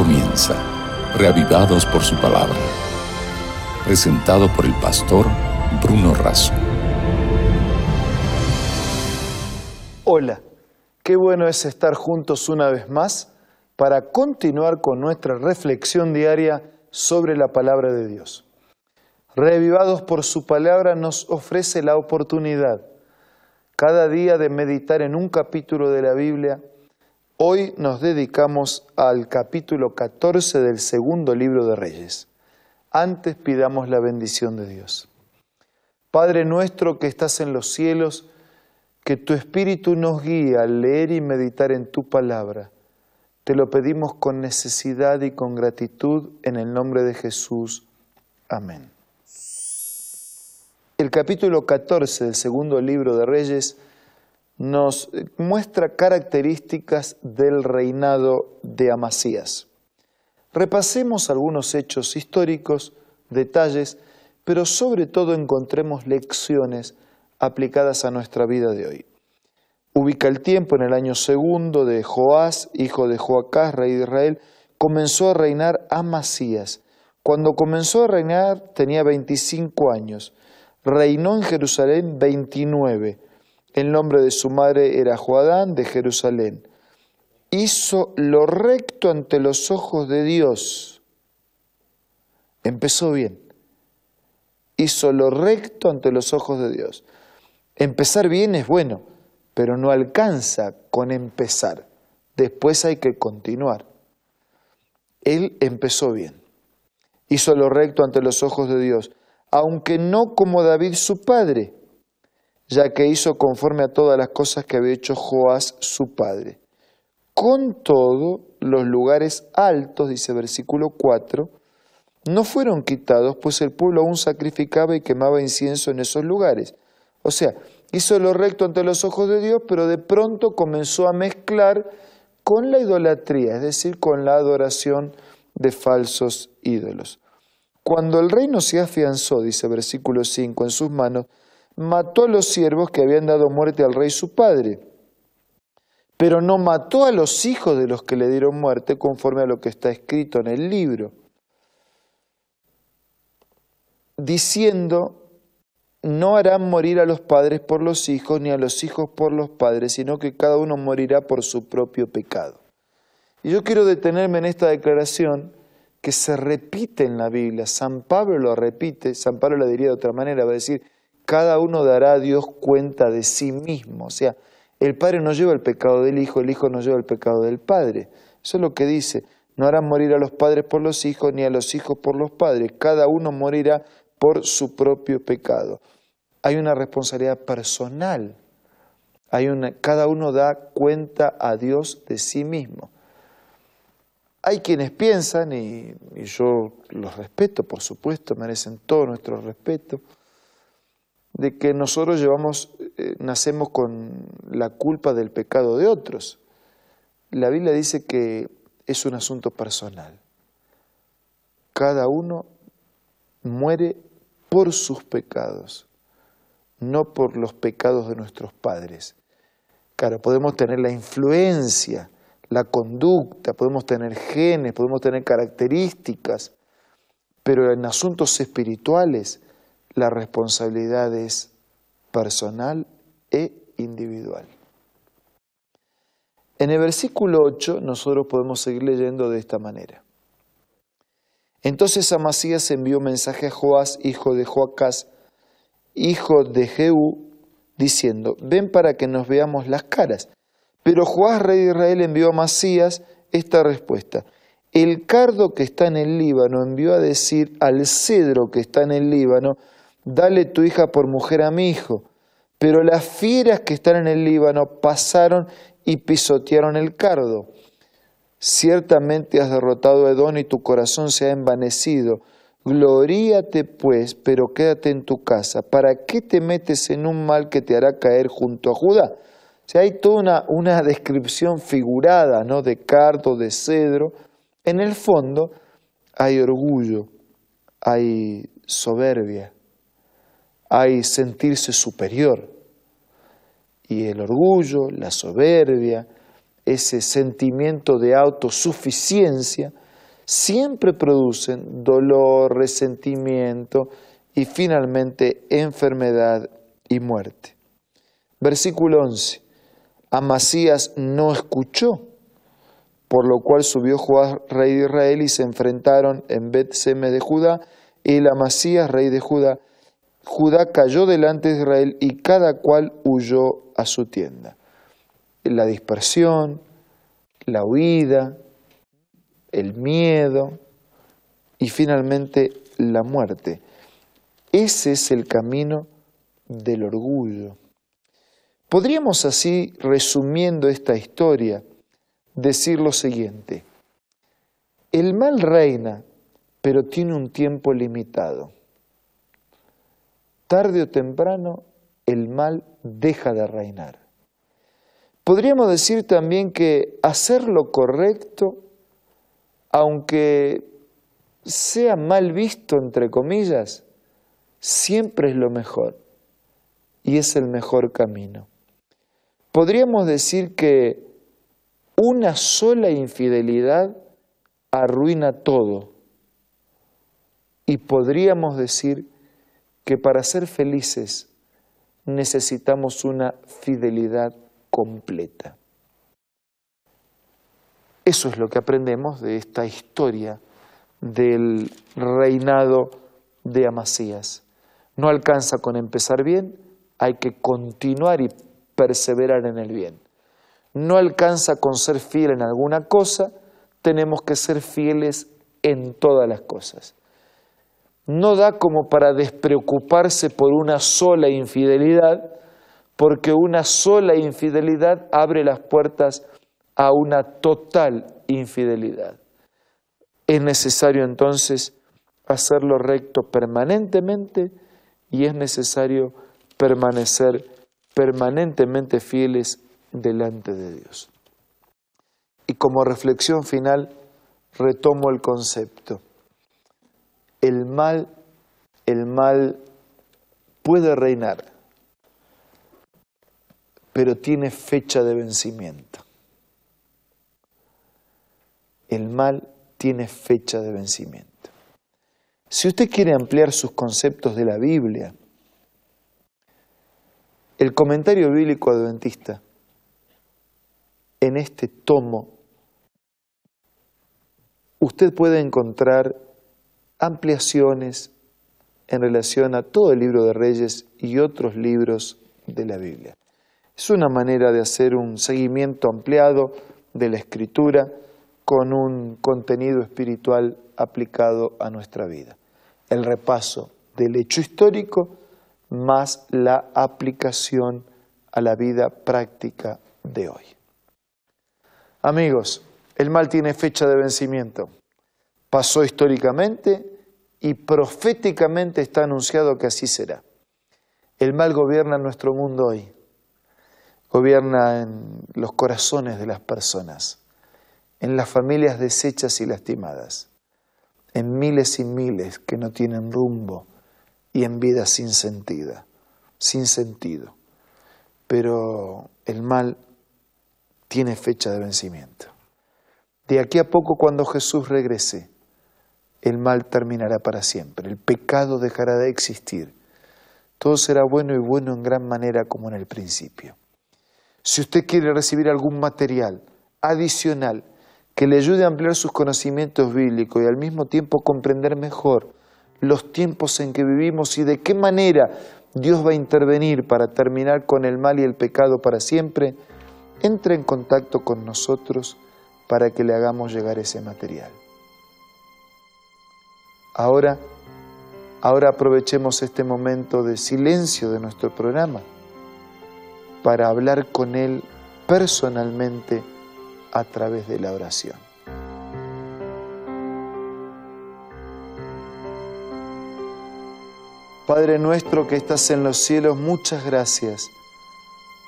comienza, reavivados por su palabra. Presentado por el pastor Bruno Razo. Hola, qué bueno es estar juntos una vez más para continuar con nuestra reflexión diaria sobre la palabra de Dios. Reavivados por su palabra nos ofrece la oportunidad cada día de meditar en un capítulo de la Biblia Hoy nos dedicamos al capítulo 14 del segundo libro de Reyes. Antes pidamos la bendición de Dios. Padre nuestro que estás en los cielos, que tu Espíritu nos guíe al leer y meditar en tu palabra. Te lo pedimos con necesidad y con gratitud en el nombre de Jesús. Amén. El capítulo 14 del segundo libro de Reyes nos muestra características del reinado de Amasías. Repasemos algunos hechos históricos, detalles, pero sobre todo encontremos lecciones aplicadas a nuestra vida de hoy. Ubica el tiempo en el año segundo de Joás, hijo de Joacás, rey de Israel, comenzó a reinar Amasías. Cuando comenzó a reinar tenía 25 años. Reinó en Jerusalén 29 el nombre de su madre era Joadán de Jerusalén. Hizo lo recto ante los ojos de Dios. Empezó bien. Hizo lo recto ante los ojos de Dios. Empezar bien es bueno, pero no alcanza con empezar. Después hay que continuar. Él empezó bien. Hizo lo recto ante los ojos de Dios, aunque no como David su padre ya que hizo conforme a todas las cosas que había hecho Joás su padre. Con todo, los lugares altos, dice versículo 4, no fueron quitados, pues el pueblo aún sacrificaba y quemaba incienso en esos lugares. O sea, hizo lo recto ante los ojos de Dios, pero de pronto comenzó a mezclar con la idolatría, es decir, con la adoración de falsos ídolos. Cuando el reino se afianzó, dice versículo 5, en sus manos, mató a los siervos que habían dado muerte al rey su padre, pero no mató a los hijos de los que le dieron muerte conforme a lo que está escrito en el libro, diciendo, no harán morir a los padres por los hijos, ni a los hijos por los padres, sino que cada uno morirá por su propio pecado. Y yo quiero detenerme en esta declaración que se repite en la Biblia. San Pablo lo repite, San Pablo lo diría de otra manera, va a decir, cada uno dará a Dios cuenta de sí mismo. O sea, el Padre no lleva el pecado del Hijo, el Hijo no lleva el pecado del Padre. Eso es lo que dice. No harán morir a los padres por los hijos, ni a los hijos por los padres. Cada uno morirá por su propio pecado. Hay una responsabilidad personal. Hay una, cada uno da cuenta a Dios de sí mismo. Hay quienes piensan, y, y yo los respeto, por supuesto, merecen todo nuestro respeto, de que nosotros llevamos, eh, nacemos con la culpa del pecado de otros. La Biblia dice que es un asunto personal. Cada uno muere por sus pecados, no por los pecados de nuestros padres. Claro, podemos tener la influencia, la conducta, podemos tener genes, podemos tener características, pero en asuntos espirituales la responsabilidad es personal e individual. En el versículo 8 nosotros podemos seguir leyendo de esta manera. Entonces Amasías envió mensaje a Joás, hijo de Joacás, hijo de Jehú, diciendo, ven para que nos veamos las caras. Pero Joás, rey de Israel, envió a Amasías esta respuesta. El cardo que está en el Líbano envió a decir al cedro que está en el Líbano, dale tu hija por mujer a mi hijo. Pero las fieras que están en el Líbano pasaron y pisotearon el cardo. Ciertamente has derrotado a Edón y tu corazón se ha envanecido. Gloríate pues, pero quédate en tu casa. ¿Para qué te metes en un mal que te hará caer junto a Judá? O sea, hay toda una, una descripción figurada ¿no? de cardo, de cedro. En el fondo hay orgullo, hay soberbia, hay sentirse superior. Y el orgullo, la soberbia, ese sentimiento de autosuficiencia siempre producen dolor, resentimiento y finalmente enfermedad y muerte. Versículo 11. Amasías no escuchó, por lo cual subió Joás, rey de Israel, y se enfrentaron en Bet-Seme de Judá, y el Amasías, rey de Judá, Judá cayó delante de Israel y cada cual huyó a su tienda. La dispersión, la huida, el miedo y finalmente la muerte. Ese es el camino del orgullo. Podríamos así, resumiendo esta historia, decir lo siguiente. El mal reina, pero tiene un tiempo limitado. Tarde o temprano, el mal deja de reinar. Podríamos decir también que hacer lo correcto, aunque sea mal visto, entre comillas, siempre es lo mejor y es el mejor camino. Podríamos decir que una sola infidelidad arruina todo. Y podríamos decir que para ser felices necesitamos una fidelidad completa. Eso es lo que aprendemos de esta historia del reinado de Amasías. No alcanza con empezar bien, hay que continuar y perseverar en el bien. No alcanza con ser fiel en alguna cosa, tenemos que ser fieles en todas las cosas. No da como para despreocuparse por una sola infidelidad, porque una sola infidelidad abre las puertas a una total infidelidad. Es necesario entonces hacerlo recto permanentemente y es necesario permanecer permanentemente fieles delante de Dios. Y como reflexión final, retomo el concepto. El mal, el mal puede reinar, pero tiene fecha de vencimiento. El mal tiene fecha de vencimiento. Si usted quiere ampliar sus conceptos de la Biblia, el comentario bíblico adventista en este tomo, usted puede encontrar ampliaciones en relación a todo el libro de Reyes y otros libros de la Biblia. Es una manera de hacer un seguimiento ampliado de la escritura con un contenido espiritual aplicado a nuestra vida. El repaso del hecho histórico más la aplicación a la vida práctica de hoy. Amigos, el mal tiene fecha de vencimiento. Pasó históricamente y proféticamente está anunciado que así será. El mal gobierna nuestro mundo hoy, gobierna en los corazones de las personas, en las familias deshechas y lastimadas, en miles y miles que no tienen rumbo, y en vida sin sentido, sin sentido. Pero el mal tiene fecha de vencimiento. De aquí a poco cuando Jesús regrese, el mal terminará para siempre, el pecado dejará de existir. Todo será bueno y bueno en gran manera como en el principio. Si usted quiere recibir algún material adicional que le ayude a ampliar sus conocimientos bíblicos y al mismo tiempo comprender mejor los tiempos en que vivimos y de qué manera Dios va a intervenir para terminar con el mal y el pecado para siempre, entre en contacto con nosotros para que le hagamos llegar ese material. Ahora, ahora aprovechemos este momento de silencio de nuestro programa para hablar con Él personalmente a través de la oración. Padre nuestro que estás en los cielos, muchas gracias,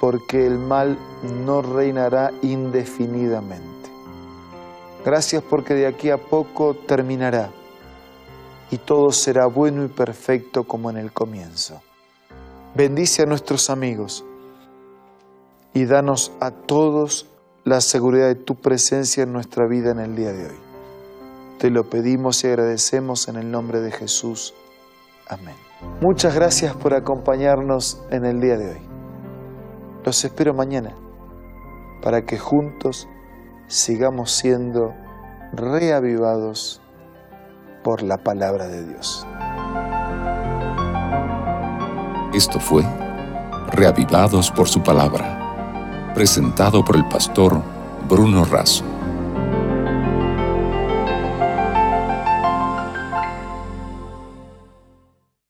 porque el mal no reinará indefinidamente. Gracias porque de aquí a poco terminará y todo será bueno y perfecto como en el comienzo. Bendice a nuestros amigos y danos a todos la seguridad de tu presencia en nuestra vida en el día de hoy. Te lo pedimos y agradecemos en el nombre de Jesús. Amén. Muchas gracias por acompañarnos en el día de hoy. Los espero mañana para que juntos sigamos siendo reavivados por la palabra de Dios. Esto fue Reavivados por su palabra, presentado por el pastor Bruno Razo.